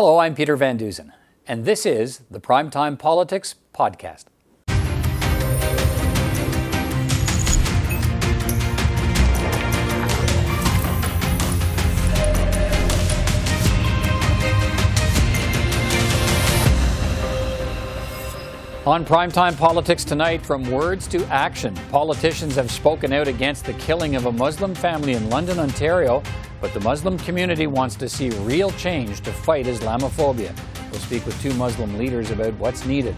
Hello, I'm Peter Van Dusen, and this is the Primetime Politics Podcast. On primetime politics tonight, from words to action, politicians have spoken out against the killing of a Muslim family in London, Ontario, but the Muslim community wants to see real change to fight Islamophobia. We'll speak with two Muslim leaders about what's needed.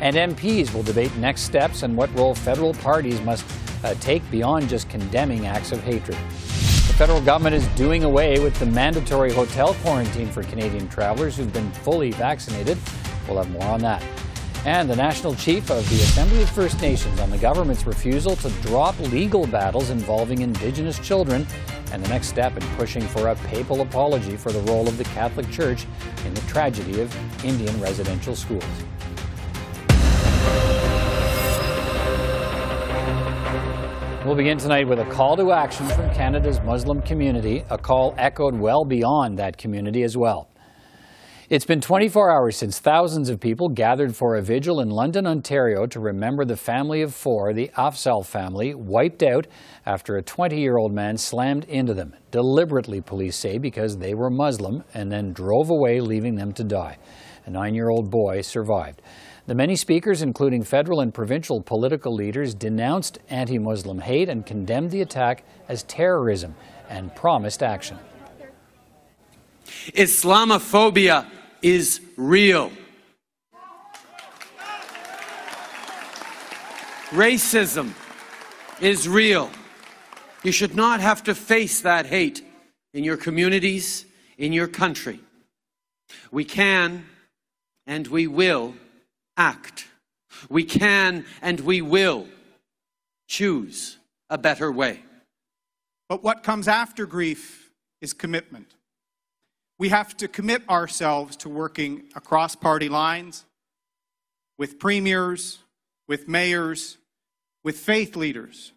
And MPs will debate next steps and what role federal parties must uh, take beyond just condemning acts of hatred. The federal government is doing away with the mandatory hotel quarantine for Canadian travelers who've been fully vaccinated. We'll have more on that and the National Chief of the Assembly of First Nations on the government's refusal to drop legal battles involving Indigenous children and the next step in pushing for a papal apology for the role of the Catholic Church in the tragedy of Indian residential schools. We'll begin tonight with a call to action from Canada's Muslim community, a call echoed well beyond that community as well. It's been 24 hours since thousands of people gathered for a vigil in London, Ontario to remember the family of four, the Afzaal family, wiped out after a 20 year old man slammed into them, deliberately, police say, because they were Muslim, and then drove away, leaving them to die. A nine year old boy survived. The many speakers, including federal and provincial political leaders, denounced anti Muslim hate and condemned the attack as terrorism and promised action. Islamophobia is real. Racism is real. You should not have to face that hate in your communities, in your country. We can and we will act. We can and we will choose a better way. But what comes after grief is commitment. We have to commit ourselves to working across party lines with premiers, with mayors, with faith leaders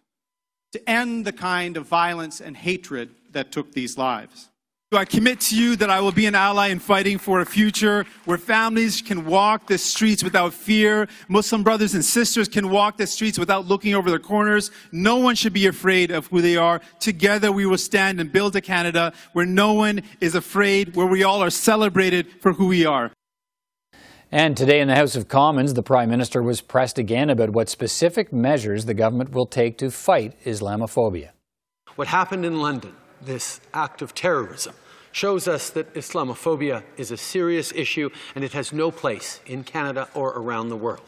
to end the kind of violence and hatred that took these lives. I commit to you that I will be an ally in fighting for a future where families can walk the streets without fear. Muslim brothers and sisters can walk the streets without looking over their corners. No one should be afraid of who they are. Together we will stand and build a Canada where no one is afraid, where we all are celebrated for who we are. And today in the House of Commons, the Prime Minister was pressed again about what specific measures the government will take to fight Islamophobia. What happened in London this act of terrorism shows us that Islamophobia is a serious issue and it has no place in Canada or around the world.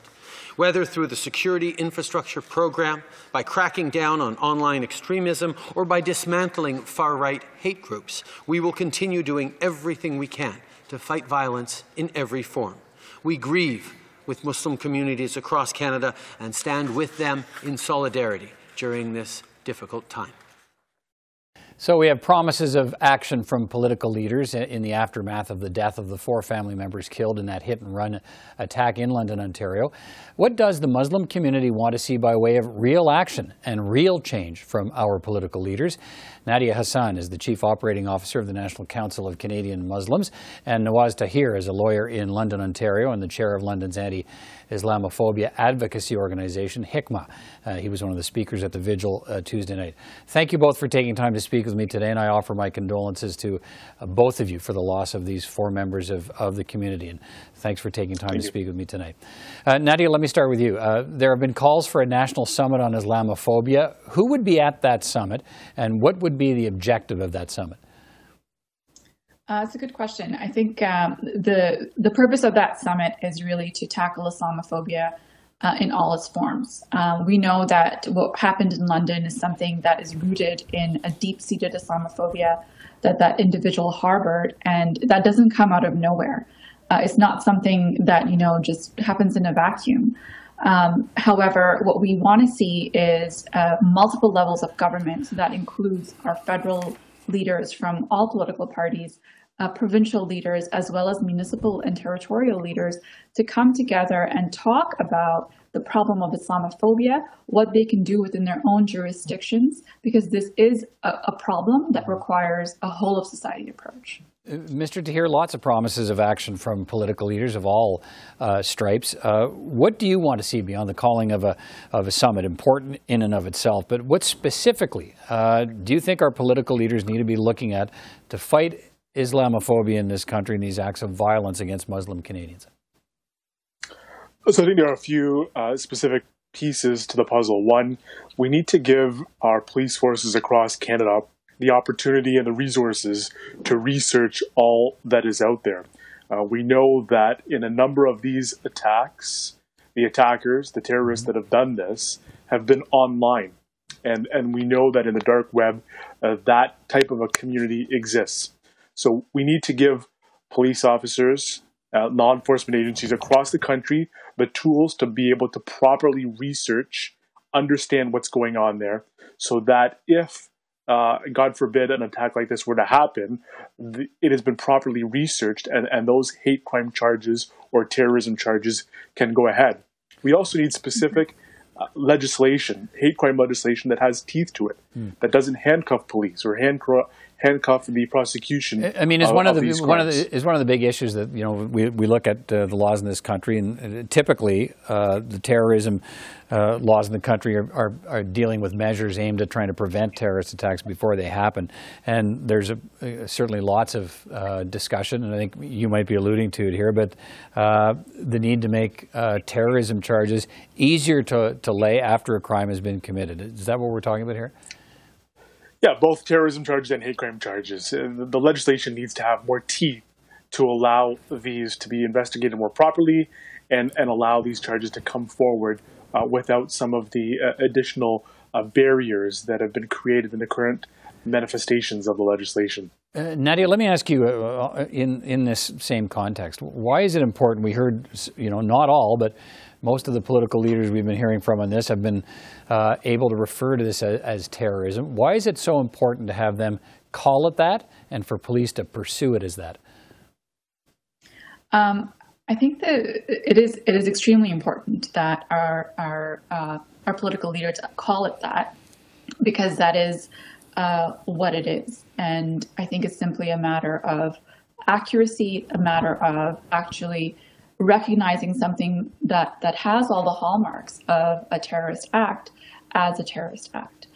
Whether through the Security Infrastructure Program, by cracking down on online extremism, or by dismantling far right hate groups, we will continue doing everything we can to fight violence in every form. We grieve with Muslim communities across Canada and stand with them in solidarity during this difficult time. So we have promises of action from political leaders in the aftermath of the death of the four family members killed in that hit and run attack in London, Ontario. What does the Muslim community want to see by way of real action and real change from our political leaders? Nadia Hassan is the Chief Operating Officer of the National Council of Canadian Muslims, and Nawaz Tahir is a lawyer in London, Ontario, and the chair of London's anti Islamophobia advocacy organization, Hikma. Uh, he was one of the speakers at the vigil uh, Tuesday night. Thank you both for taking time to speak with me today, and I offer my condolences to uh, both of you for the loss of these four members of, of the community. And thanks for taking time Thank to you. speak with me tonight. Uh, Nadia, let me start with you. Uh, there have been calls for a national summit on Islamophobia. Who would be at that summit, and what would be the objective of that summit? Uh, it's a good question. I think um, the the purpose of that summit is really to tackle Islamophobia uh, in all its forms. Uh, we know that what happened in London is something that is rooted in a deep-seated Islamophobia that that individual harbored, and that doesn't come out of nowhere. Uh, it's not something that you know just happens in a vacuum. Um, however, what we want to see is uh, multiple levels of government. So that includes our federal leaders from all political parties, uh, provincial leaders as well as municipal and territorial leaders to come together and talk about the problem of Islamophobia, what they can do within their own jurisdictions, because this is a, a problem that requires a whole of society approach. Mr. Tahir, lots of promises of action from political leaders of all uh, stripes. Uh, what do you want to see beyond the calling of a, of a summit? Important in and of itself, but what specifically uh, do you think our political leaders need to be looking at to fight Islamophobia in this country and these acts of violence against Muslim Canadians? So I think there are a few uh, specific pieces to the puzzle. One, we need to give our police forces across Canada the opportunity and the resources to research all that is out there. Uh, we know that in a number of these attacks, the attackers, the terrorists that have done this, have been online. And, and we know that in the dark web, uh, that type of a community exists. So we need to give police officers, uh, law enforcement agencies across the country the tools to be able to properly research, understand what's going on there, so that if uh, God forbid, an attack like this were to happen, the, it has been properly researched, and, and those hate crime charges or terrorism charges can go ahead. We also need specific uh, legislation, hate crime legislation that has teeth to it, mm. that doesn't handcuff police or handcuff handcuff the prosecution. I mean, is one of, of the one of the is one of the big issues that you know we we look at uh, the laws in this country, and uh, typically uh, the terrorism uh, laws in the country are, are, are, dealing with measures aimed at trying to prevent terrorist attacks before they happen. And there's a, certainly lots of uh, discussion, and I think you might be alluding to it here, but uh, the need to make terrorism charges easier to to lay after a crime has been committed. Is that what we're talking about here? Yeah, both terrorism charges and hate crime charges. Uh, the legislation needs to have more teeth to allow these to be investigated more properly and, and allow these charges to come forward uh, without some of the uh, additional uh, barriers that have been created in the current manifestations of the legislation. Uh, Nadia, let me ask you, uh, in in this same context, why is it important? We heard, you know, not all, but most of the political leaders we've been hearing from on this have been uh, able to refer to this as, as, terrorism. Why is it so important to have them call it that and for police to pursue it as that? Um, I think that it is it is extremely important that our our uh, our political leaders call it that because that is uh, what it is, and I think it's simply a matter of accuracy, a matter of actually recognizing something that, that has all the hallmarks of a terrorist act as a terrorist act.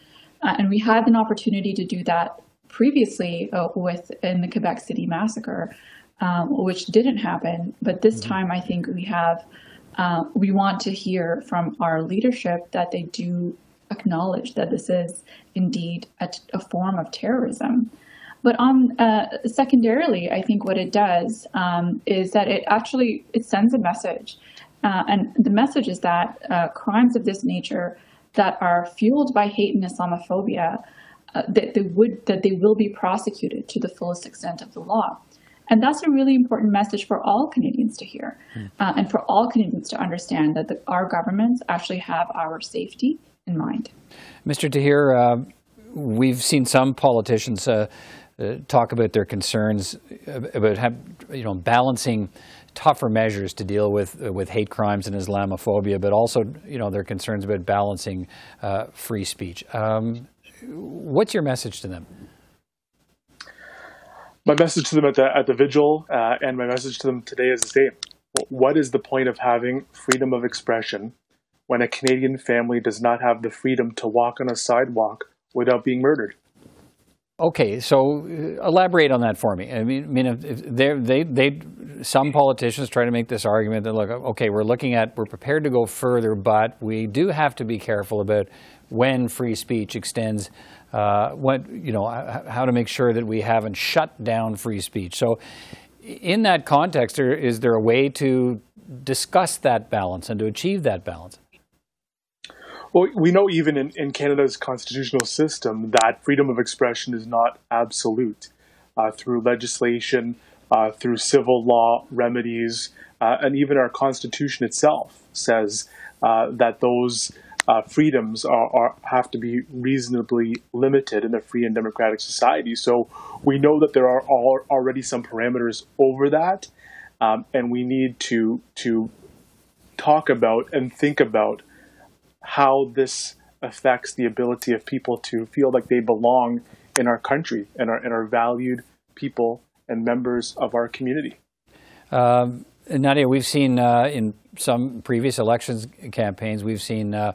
Uh, and we had an opportunity to do that previously uh, with in the Quebec City massacre, um, which didn't happen. But this mm-hmm. time, I think we have uh, we want to hear from our leadership that they do acknowledge that this is indeed a, a form of terrorism. But on uh, secondarily, I think what it does um, is that it actually it sends a message, uh, and the message is that uh, crimes of this nature that are fueled by hate and Islamophobia, uh, that they would that they will be prosecuted to the fullest extent of the law. And that's a really important message for all Canadians to hear, mm. and for all Canadians to understand that the, our governments actually have our safety in mind. Mr. Tahir, uh, we've seen some politicians uh, talk about their concerns about have, you know balancing tougher measures to deal with uh, with hate crimes and Islamophobia, but also you know their concerns about balancing uh, free speech. Um, what's your message to them? My message to them at the at the vigil uh, and my message to them today is the same. What is the point of having freedom of expression when a Canadian family does not have the freedom to walk on a sidewalk without being murdered? Okay, so uh, elaborate on that for me. I mean, I mean, if, they, they, some politicians try to make this argument that look, okay, we're looking at, we're prepared to go further, but we do have to be careful about when free speech extends, uh, what you know, how to make sure that we haven't shut down free speech. So, in that context, is there a way to discuss that balance and to achieve that balance? Well, we know even in, in Canada's constitutional system that freedom of expression is not absolute. Uh, through legislation, uh, through civil law remedies, uh, and even our constitution itself says uh, that those uh, freedoms are, are, have to be reasonably limited in a free and democratic society. So we know that there are all, already some parameters over that, um, and we need to to talk about and think about how this affects the ability of people to feel like they belong in our country and are, and are valued people and members of our community. Um, Nadia, we've seen uh, in some previous elections campaigns, we've seen uh,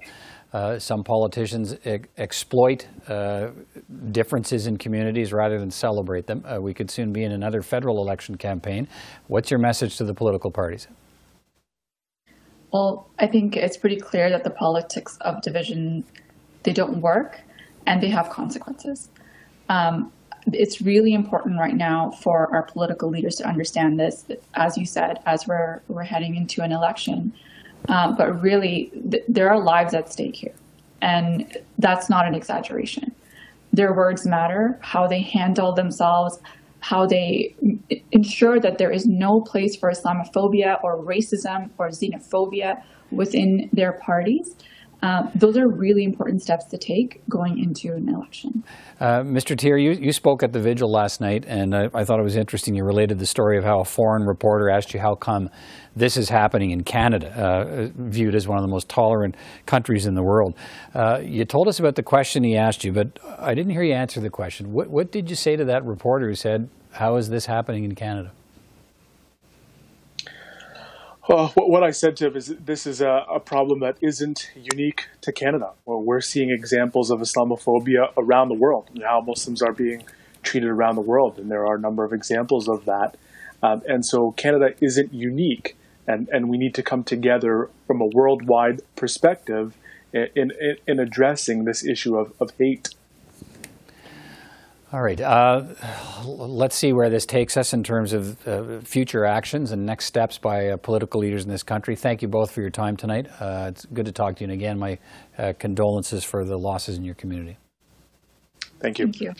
uh, some politicians e exploit uh, differences in communities rather than celebrate them. Uh, we could soon be in another federal election campaign. What's your message to the political parties? Well, I think it's pretty clear that the politics of division they don't work and they have consequences. Um, it's really important right now for our political leaders to understand this. As you said, as we're we're heading into an election, um, but really th- there are lives at stake here, and that's not an exaggeration. Their words matter. How they handle themselves, how they ensure that there is no place for Islamophobia or racism or xenophobia within their parties. Uh, those are really important steps to take going into an election. Uh, Mr. Tahir, you, you spoke at the vigil last night, and I, I, thought it was interesting. You related the story of how a foreign reporter asked you how come this is happening in Canada, uh, viewed as one of the most tolerant countries in the world. Uh, you told us about the question he asked you, but I didn't hear you answer the question. What, what did you say to that reporter who said, How is this happening in Canada? Well, what I said to him is this is a, a, problem that isn't unique to Canada. Well, we're seeing examples of Islamophobia around the world, and how Muslims are being treated around the world, and there are a number of examples of that. Um, and so Canada isn't unique, and, and we need to come together from a worldwide perspective in, in, in addressing this issue of, of hate all right. Uh, let's see where this takes us in terms of uh, future actions and next steps by uh, political leaders in this country. Thank you both for your time tonight. Uh, it's good to talk to you. And again, my uh, condolences for the losses in your community. Thank you. Thank you.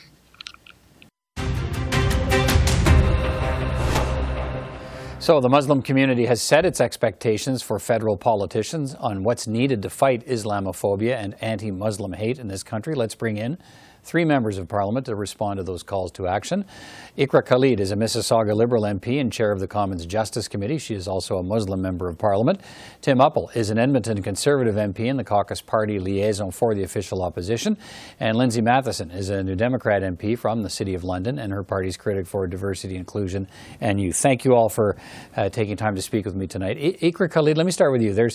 So, the Muslim community has set its expectations for federal politicians on what's needed to fight Islamophobia and anti Muslim hate in this country. Let's bring in three members of parliament to respond to those calls to action. Iqra Khalid is a Mississauga Liberal MP and chair of the Commons Justice Committee. She is also a Muslim member of parliament. Tim Uppal is an Edmonton Conservative MP and the caucus party liaison for the official opposition. And Lindsay Mathyssen is a New Democrat MP from the City of London and her party's critic for diversity, inclusion, and youth. Thank you all for uh, taking time to speak with me tonight. I- Iqra Khalid, let me start with you. There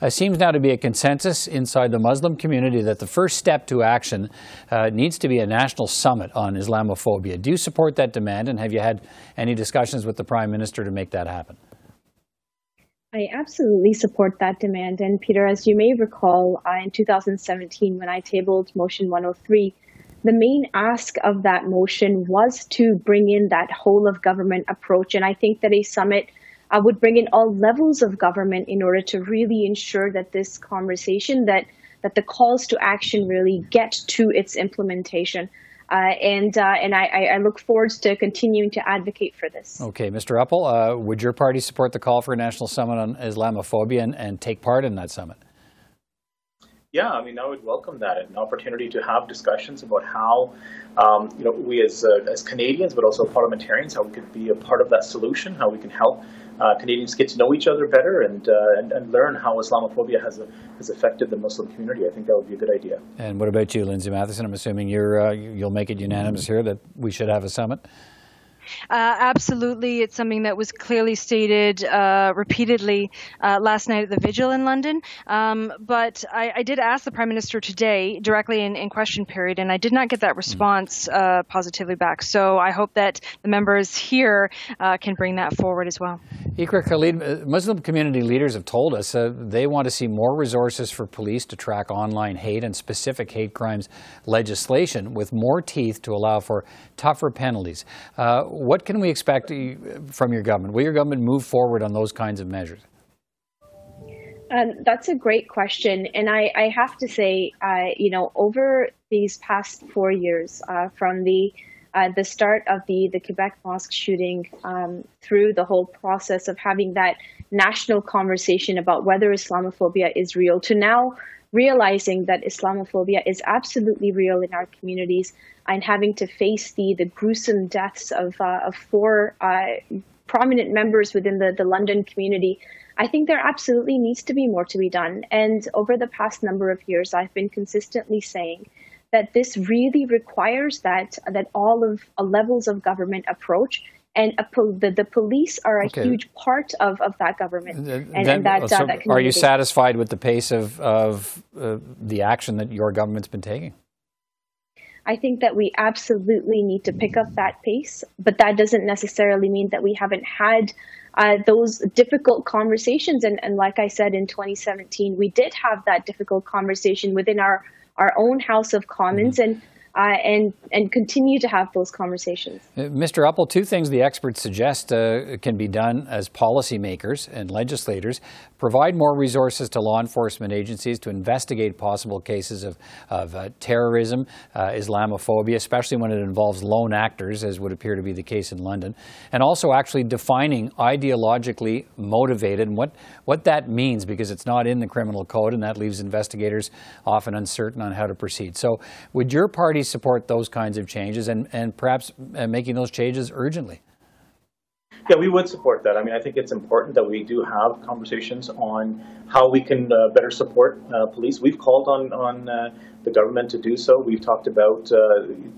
uh, seems now to be a consensus inside the Muslim community that the first step to action uh, needs to be a national summit on Islamophobia. Do you support that demand, and have you had any discussions with the Prime Minister to make that happen? I absolutely support that demand. And Peter, as you may recall, uh, in 2017, when I tabled Motion 103, the main ask of that motion was to bring in that whole of government approach. And I think that a summit uh, would bring in all levels of government in order to really ensure that this conversation that that the calls to action really get to its implementation. Uh, and uh, and I, I, look forward to continuing to advocate for this. Okay, Mr. Uppal, uh, would your party support the call for a national summit on Islamophobia and, and take part in that summit? Yeah, I mean, I would welcome that an opportunity to have discussions about how, um, you know, we as uh, as Canadians, but also parliamentarians, how we could be a part of that solution, how we can help uh, Canadians get to know each other better and, uh, and, and learn how Islamophobia has has affected the Muslim community. I think that would be a good idea. And what about you, Lindsay Mathyssen? I'm assuming you're uh, you'll make it unanimous here that we should have a summit. Uh, absolutely. It's something that was clearly stated uh, repeatedly uh, last night at the vigil in London. Um, but I, I, did ask the Prime Minister today directly in, in question period, and I did not get that response uh, positively back. So I hope that the members here uh, can bring that forward as well. Iqra Khalid, uh, Muslim community leaders have told us they want to see more resources for police to track online hate and specific hate crimes legislation with more teeth to allow for tougher penalties what can we expect from your government? Will your government move forward on those kinds of measures? Um, that's a great question, and I, I have to say, uh, you know, over these past four years, uh, from the uh, the start of the the Quebec mosque shooting um, through the whole process of having that national conversation about whether Islamophobia is real, to now realizing that Islamophobia is absolutely real in our communities, and having to face the the gruesome deaths of uh, of four uh, prominent members within the the London community. I think there absolutely needs to be more to be done. And over the past number of years, I've been consistently saying that this really requires that that all of uh, levels of government approach and pol- the, the police are a Okay. huge part of, of that government. Th- and, then- and that, uh, that are you satisfied with the pace of, of uh, the action that your government's been taking? I think that we absolutely need to pick up that pace, but that doesn't necessarily mean that we haven't had uh, those difficult conversations. And, and like I said in 2017, we did have that difficult conversation within our, our own House of Commons and, uh, and, and continue to have those conversations. Uh, Mr. Uppal, two things the experts suggest uh, can be done as policymakers and legislators. Provide more resources to law enforcement agencies to investigate possible cases of, of uh, terrorism, uh, Islamophobia, especially when it involves lone actors, as would appear to be the case in London. And also actually defining ideologically motivated and what, what that means, because it's not in the criminal code, and that leaves investigators often uncertain on how to proceed. So, would your party support those kinds of changes and, and perhaps uh, making those changes urgently? Yeah, we would support that. I mean, I think it's important that we do have conversations on how we can uh, better support uh, police. We've called on on uh, the government to do so. We've talked about uh,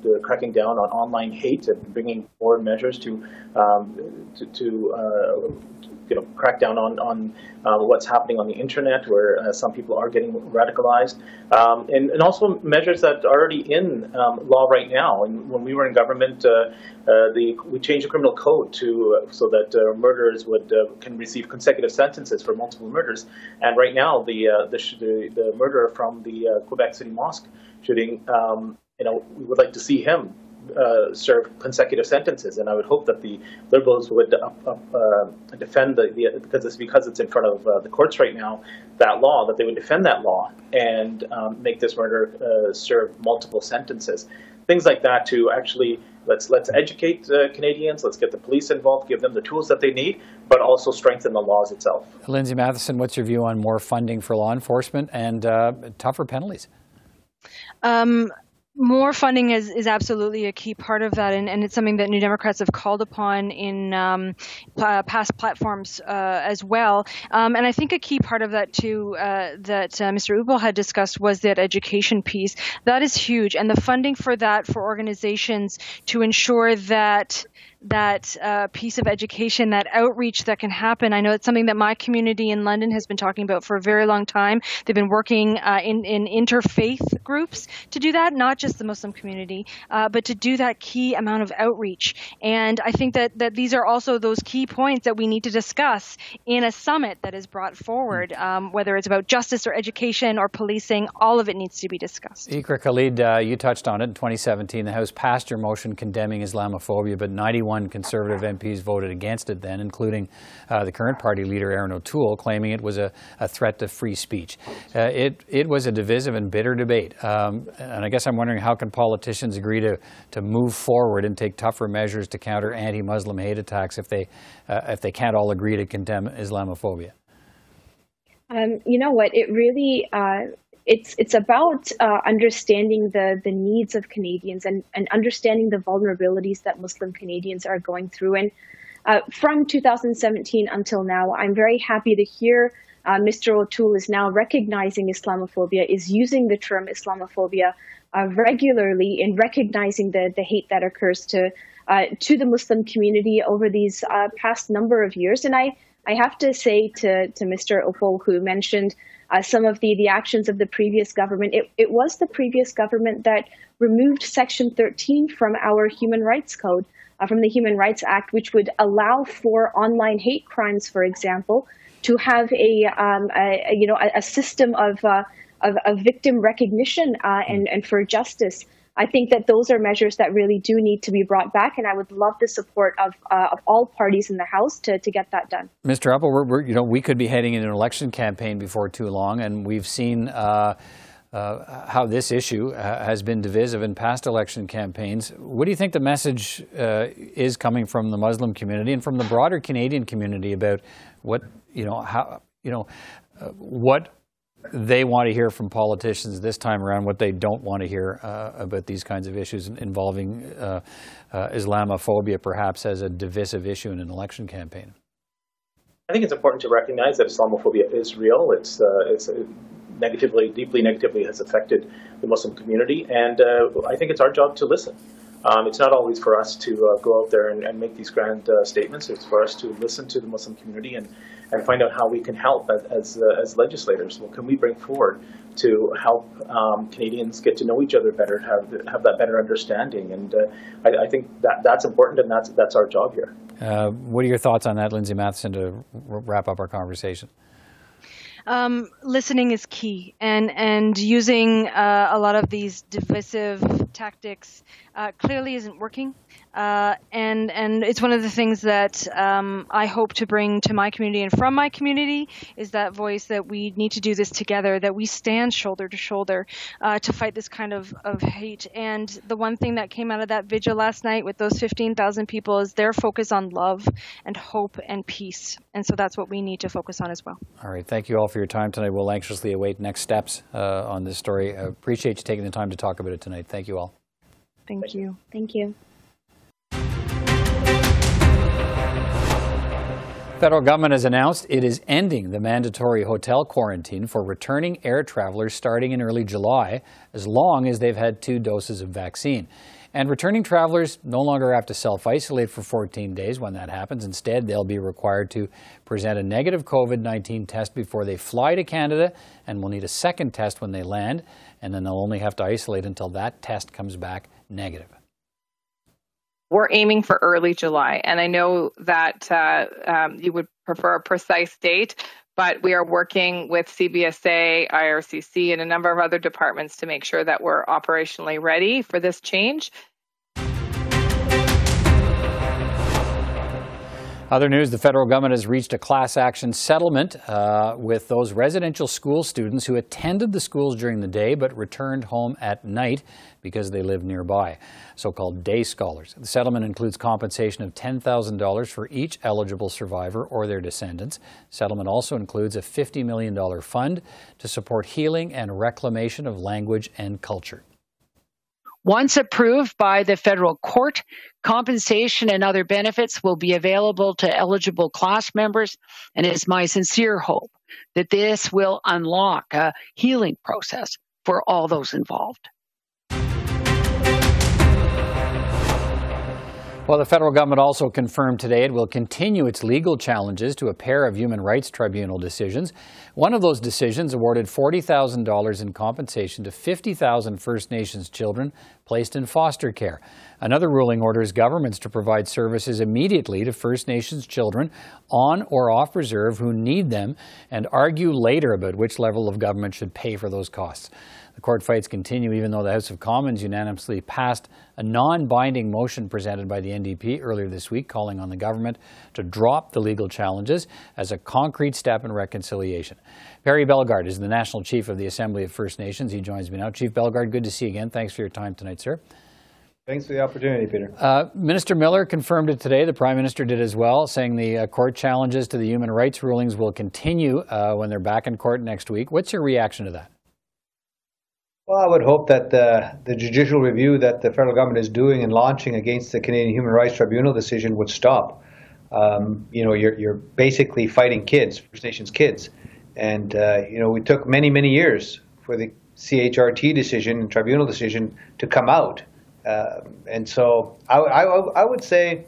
the cracking down on online hate and bringing forward measures to um, to, to uh, you know crack down on on uh, what's happening on the internet, where uh, some people are getting radicalized, um, and and also measures that are already in um, law right now. And when we were in government, uh, uh, the we changed the criminal code to uh, so that uh, murderers would can receive consecutive sentences for multiple murders. And right now, the the, the the murderer from the Quebec City mosque shooting, um, you know, we would like to see him uh, serve consecutive sentences, and I would hope that the Liberals would uh, uh, defend the, the because it's because it's in front of uh, the courts right now that law that they would defend that law and um, make this murder uh, serve multiple sentences, things like that to actually let's let's educate uh, Canadians, let's get the police involved, give them the tools that they need, but also strengthen the laws itself. Lindsay Mathyssen, what's your view on more funding for law enforcement and uh, tougher penalties? Um, more funding is, is absolutely a key part of that, and, and it's something that New Democrats have called upon in um, past platforms uh, as well. Um, and I think a key part of that too uh, that uh, Mr. Uppal had discussed was that education piece. That is huge, and the funding for that for organizations to ensure that that uh, piece of education, that outreach that can happen. I know it's something that my community in London has been talking about for a very long time. They've been working uh, in, in interfaith groups to do that, not just the Muslim community, uh, but to do that key amount of outreach. And I think that, that these are also those key points that we need to discuss in a summit that is brought forward, um, whether it's about justice or education or policing, all of it needs to be discussed. Iqra Khalid, uh, you touched on it in 2017. The House passed your motion condemning Islamophobia, but 91 One conservative MPs voted against it then, including uh, the current party leader, Erin O'Toole, claiming it was a, a threat to free speech. Uh, it, it was a divisive and bitter debate. Um, and I guess I'm wondering how can politicians agree to, to move forward and take tougher measures to counter anti-Muslim hate attacks if they, uh, if they can't all agree to condemn Islamophobia? Um, you know what? It really uh, it's it's about uh, understanding the the needs of Canadians and and understanding the vulnerabilities that Muslim Canadians are going through. And uh, from 2017 until now, I'm very happy to hear uh, Mr. O'Toole is now recognizing Islamophobia, is using the term Islamophobia uh, regularly in recognizing the the hate that occurs to uh, to the Muslim community over these uh, past number of years. And I I have to say to to Mr. O'Toole, who mentioned uh, some of the, the actions of the previous government. It, it was the previous government that removed Section 13 from our Human Rights Code, uh, from the Human Rights Act, which would allow for online hate crimes, for example, to have a, um, a you know a, a system of, uh, of, of victim recognition uh, and and for justice. I think that those are measures that really do need to be brought back, and I would love the support of, uh, of all parties in the House to, to get that done. Mr. Uppal, we're, we're, you know, we could be heading into an election campaign before too long, and we've seen uh, uh, how this issue uh, has been divisive in past election campaigns. What do you think the message uh, is coming from the Muslim community and from the broader Canadian community about what you know how you know uh, what they want to hear from politicians this time around, what they don't want to hear uh, about these kinds of issues involving uh, uh, Islamophobia, perhaps as a divisive issue in an election campaign? I think it's important to recognize that Islamophobia is real. It's uh, it's negatively, deeply negatively has affected the Muslim community, and uh, I think it's our job to listen. um, it's not always for us to uh, go out there and, and make these grand uh, statements. It's for us to listen to the Muslim community and, and find out how we can help as, as, uh, as legislators. What can we bring forward to help um, Canadians get to know each other better, have, have that better understanding? And uh, I, I, think that that's important and that's, that's our job here. Uh, what are your thoughts on that, Lindsay Mathyssen, to wrap up our conversation? Um, listening is key, and and using uh, a lot of these divisive tactics uh, clearly isn't working. Uh, and and it's one of the things that um, I hope to bring to my community and from my community is that voice that we need to do this together, that we stand shoulder to shoulder uh, to fight this kind of, of hate. And the one thing that came out of that vigil last night with those 15,000 people is their focus on love and hope and peace. And so that's what we need to focus on as well. All right. Thank you all for your time tonight. We'll anxiously await next steps uh, on this story. I appreciate you taking the time to talk about it tonight. Thank you all. Thank you. Thank you. federal government has announced it is ending the mandatory hotel quarantine for returning air travelers starting in early July, as long as they've had two doses of vaccine. And returning travelers no longer have to self isolate for 14 days when that happens. Instead, they'll be required to present a negative COVID 19 test before they fly to Canada and will need a second test when they land. And then they'll only have to isolate until that test comes back negative we're aiming for early July. And I know that uh, um, you would prefer a precise date, but we are working with CBSA, IRCC, and a number of other departments to make sure that we're operationally ready for this change. Other news, the federal government has reached a class action settlement uh, with those residential school students who attended the schools during the day but returned home at night because they live nearby, so-called day scholars. The settlement includes compensation of $10,000 for each eligible survivor or their descendants. Settlement also includes a $50 million fund to support healing and reclamation of language and culture. Once approved by the federal court, compensation and other benefits will be available to eligible class members, and it is my sincere hope that this will unlock a healing process for all those involved. Well, the federal government also confirmed today it will continue its legal challenges to a pair of human rights tribunal decisions. One of those decisions awarded $40,000 in compensation to 50,000 First Nations children placed in foster care. Another ruling orders governments to provide services immediately to First Nations children on or off reserve who need them and argue later about which level of government should pay for those costs. The court fights continue even though the House of Commons unanimously passed a non-binding motion presented by the NDP earlier this week calling on the government to drop the legal challenges as a concrete step in reconciliation. Perry Bellegarde is the National Chief of the Assembly of First Nations. He joins me now. Chief Bellegarde, good to see you again. Thanks for your time tonight, sir. Thanks for the opportunity, Peter. Uh, Minister Miller confirmed it today. The Prime Minister did as well, saying the uh, court challenges to the human rights rulings will continue uh, when they're back in court next week. What's your reaction to that? Well, I would hope that the, the judicial review that the federal government is doing and launching against the Canadian Human Rights Tribunal decision would stop. Um, you know, you're, you're basically fighting kids, First Nations kids. And, uh, you know, we took many, many years for the CHRT decision tribunal decision to come out. Uh, and so I, I, I would say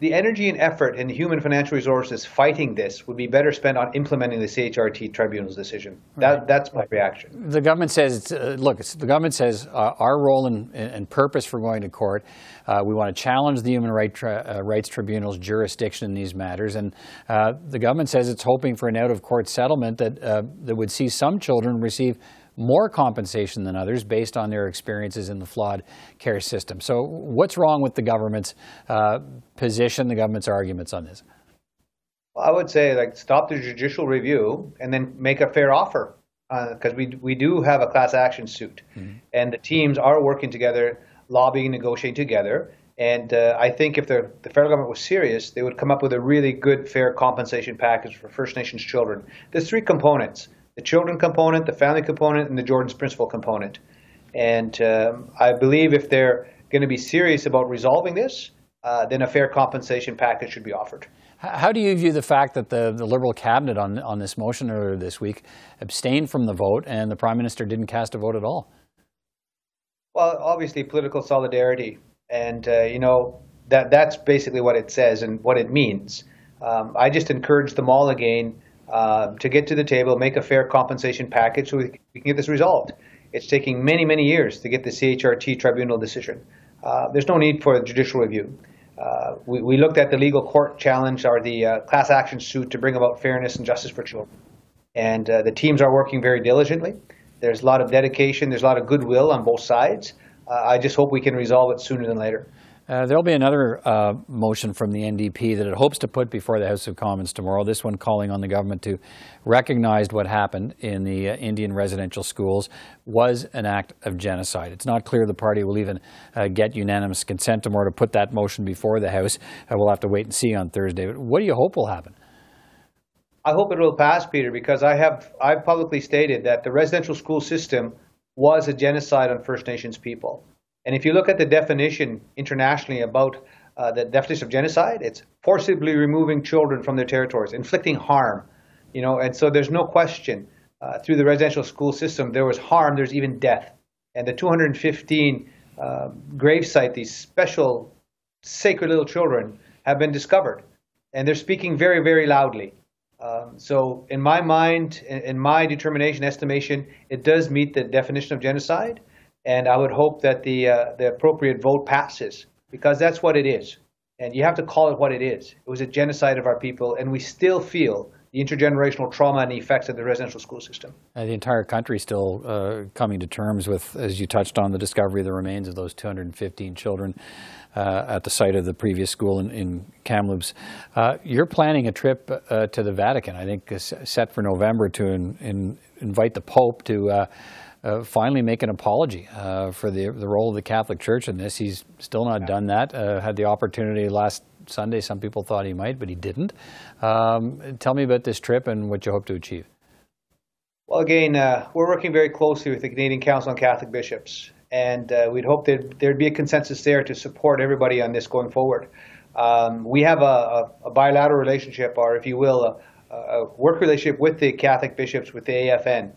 the energy and effort and human financial resources fighting this would be better spent on implementing the CHRT tribunal's decision. That, right. That's my reaction. The government says, uh, look, the government says uh, our role and, and, purpose for going to court, uh, we want to challenge the Human right tri uh, Rights Tribunal's jurisdiction in these matters. And uh, the government says it's hoping for an out-of-court settlement that, uh, that would see some children receive more compensation than others based on their experiences in the flawed care system. So, what's wrong with the government's uh, position, the government's arguments on this? Well, I would say, like, stop the judicial review and then make a fair offer, because uh, we we do have a class action suit, mm-hmm. and the teams are working together, lobbying, negotiating together. And uh, I think if the, the federal government was serious, they would come up with a really good, fair compensation package for First Nations children. There's three components the children component, the family component, and the Jordan's Principle component. And um, I believe if they're going to be serious about resolving this, uh, then a fair compensation package should be offered. How do you view the fact that the, the Liberal cabinet on, on this motion earlier this week abstained from the vote and the Prime Minister didn't cast a vote at all? Well, obviously, political solidarity, and uh, you know that that's basically what it says and what it means. Um, I just encourage them all again uh, to get to the table, make a fair compensation package, so we, we, can get this resolved. It's taking many, many years to get the CHRT tribunal decision. Uh, there's no need for judicial review. Uh, we, we, looked at the legal court challenge or the uh, class action suit to bring about fairness and justice for children. And uh, the teams are working very diligently. There's a lot of dedication, there's a lot of goodwill on both sides. Uh, I just hope we can resolve it sooner than later. Uh, there'll be another uh, motion from the NDP that it hopes to put before the House of Commons tomorrow. This one calling on the government to recognize what happened in the uh, Indian residential schools was an act of genocide. It's not clear the party will even uh, get unanimous consent tomorrow to put that motion before the House. Uh, we'll have to wait and see on Thursday. But what do you hope will happen? I hope it will pass, Peter, because I have I've publicly stated that the residential school system was a genocide on First Nations people. And if you look at the definition internationally about uh, the definition of genocide, it's forcibly removing children from their territories, inflicting harm. You know, and so there's no question uh, through the residential school system there was harm, there's even death. And the 215 uh, grave site, these special sacred little children, have been discovered, and they're speaking very, very loudly. Um, so, in my mind, in, in my determination, estimation, it does meet the definition of genocide and I would hope that the uh, the appropriate vote passes because that's what it is, and you have to call it what it is. It was a genocide of our people, and we still feel the intergenerational trauma and the effects of the residential school system. Uh, the entire country still uh, coming to terms with, as you touched on, the discovery of the remains of those 215 children uh, at the site of the previous school in, in Kamloops. Uh, you're planning a trip uh, to the Vatican, I think, set for November to in, in invite the Pope to uh, finally make an apology uh, for the, the role of the Catholic Church in this. He's still not done that. Uh, had the opportunity last Sunday. Some people thought he might, but he didn't. Um, tell me about this trip and what you hope to achieve. Well, again, uh, we're working very closely with the Canadian Council on Catholic Bishops, and uh, we'd hope that there'd be a consensus there to support everybody on this going forward. Um, we have a, a, a, bilateral relationship, or if you will, a, a work relationship with the Catholic bishops, with the AFN.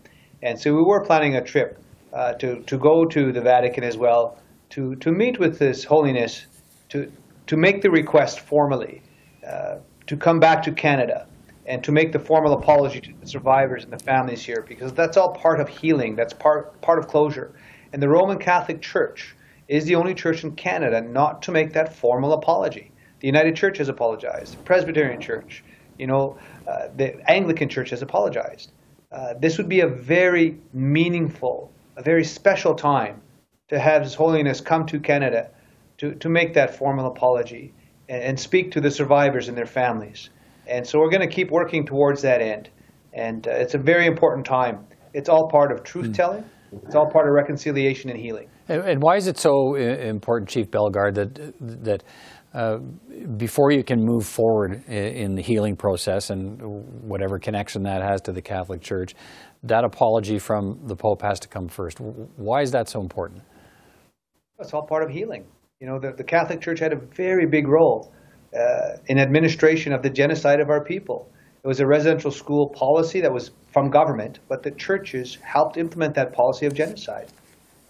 And so we were planning a trip uh, to, to go to the Vatican as well, to, to meet with His Holiness, to, to make the request formally, uh, to come back to Canada, and to make the formal apology to the survivors and the families here, because that's all part of healing, that's part, part of closure. And the Roman Catholic Church is the only church in Canada not to make that formal apology. The United Church has apologized, the Presbyterian Church, you know, uh, the Anglican Church has apologized. Uh, this would be a very meaningful, a very special time to have His Holiness come to Canada to, to make that formal apology and, and speak to the survivors and their families. And so we're going to keep working towards that end. And uh, it's a very important time. It's all part of truth telling. Mm. It's all part of reconciliation and healing. And, and why is it so important, Chief Bellegarde, that that uh, before you can move forward in the healing process and whatever connection that has to the Catholic Church, that apology from the Pope has to come first. Why is that so important? It's all part of healing. You know, the, the Catholic Church had a very big role uh, in administration of the genocide of our people. It was a residential school policy that was from government, but the churches helped implement that policy of genocide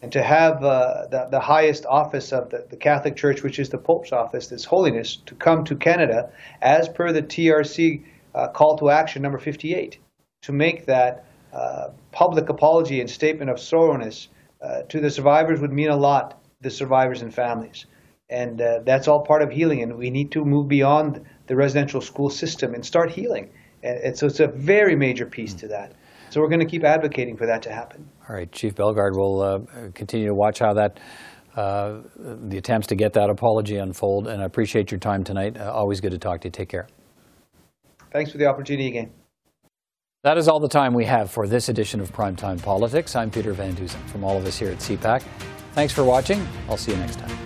and to have uh, the, the highest office of the, the Catholic Church, which is the Pope's office, His Holiness, to come to Canada as per the TRC uh, call to action number 58, to make that uh, public apology and statement of sorrowness uh, to the survivors would mean a lot the survivors and families. And uh, that's all part of healing, and we need to move beyond the residential school system and start healing. And, and so it's a very major piece to that. So we're going to keep advocating for that to happen. All right, Chief Bellegarde, we'll uh, continue to watch how that uh, the attempts to get that apology unfold. And I appreciate your time tonight. Uh, always good to talk to you. Take care. Thanks for the opportunity again. That is all the time we have for this edition of Primetime Politics. I'm Peter Van Dusen from all of us here at CPAC. Thanks for watching. I'll see you next time.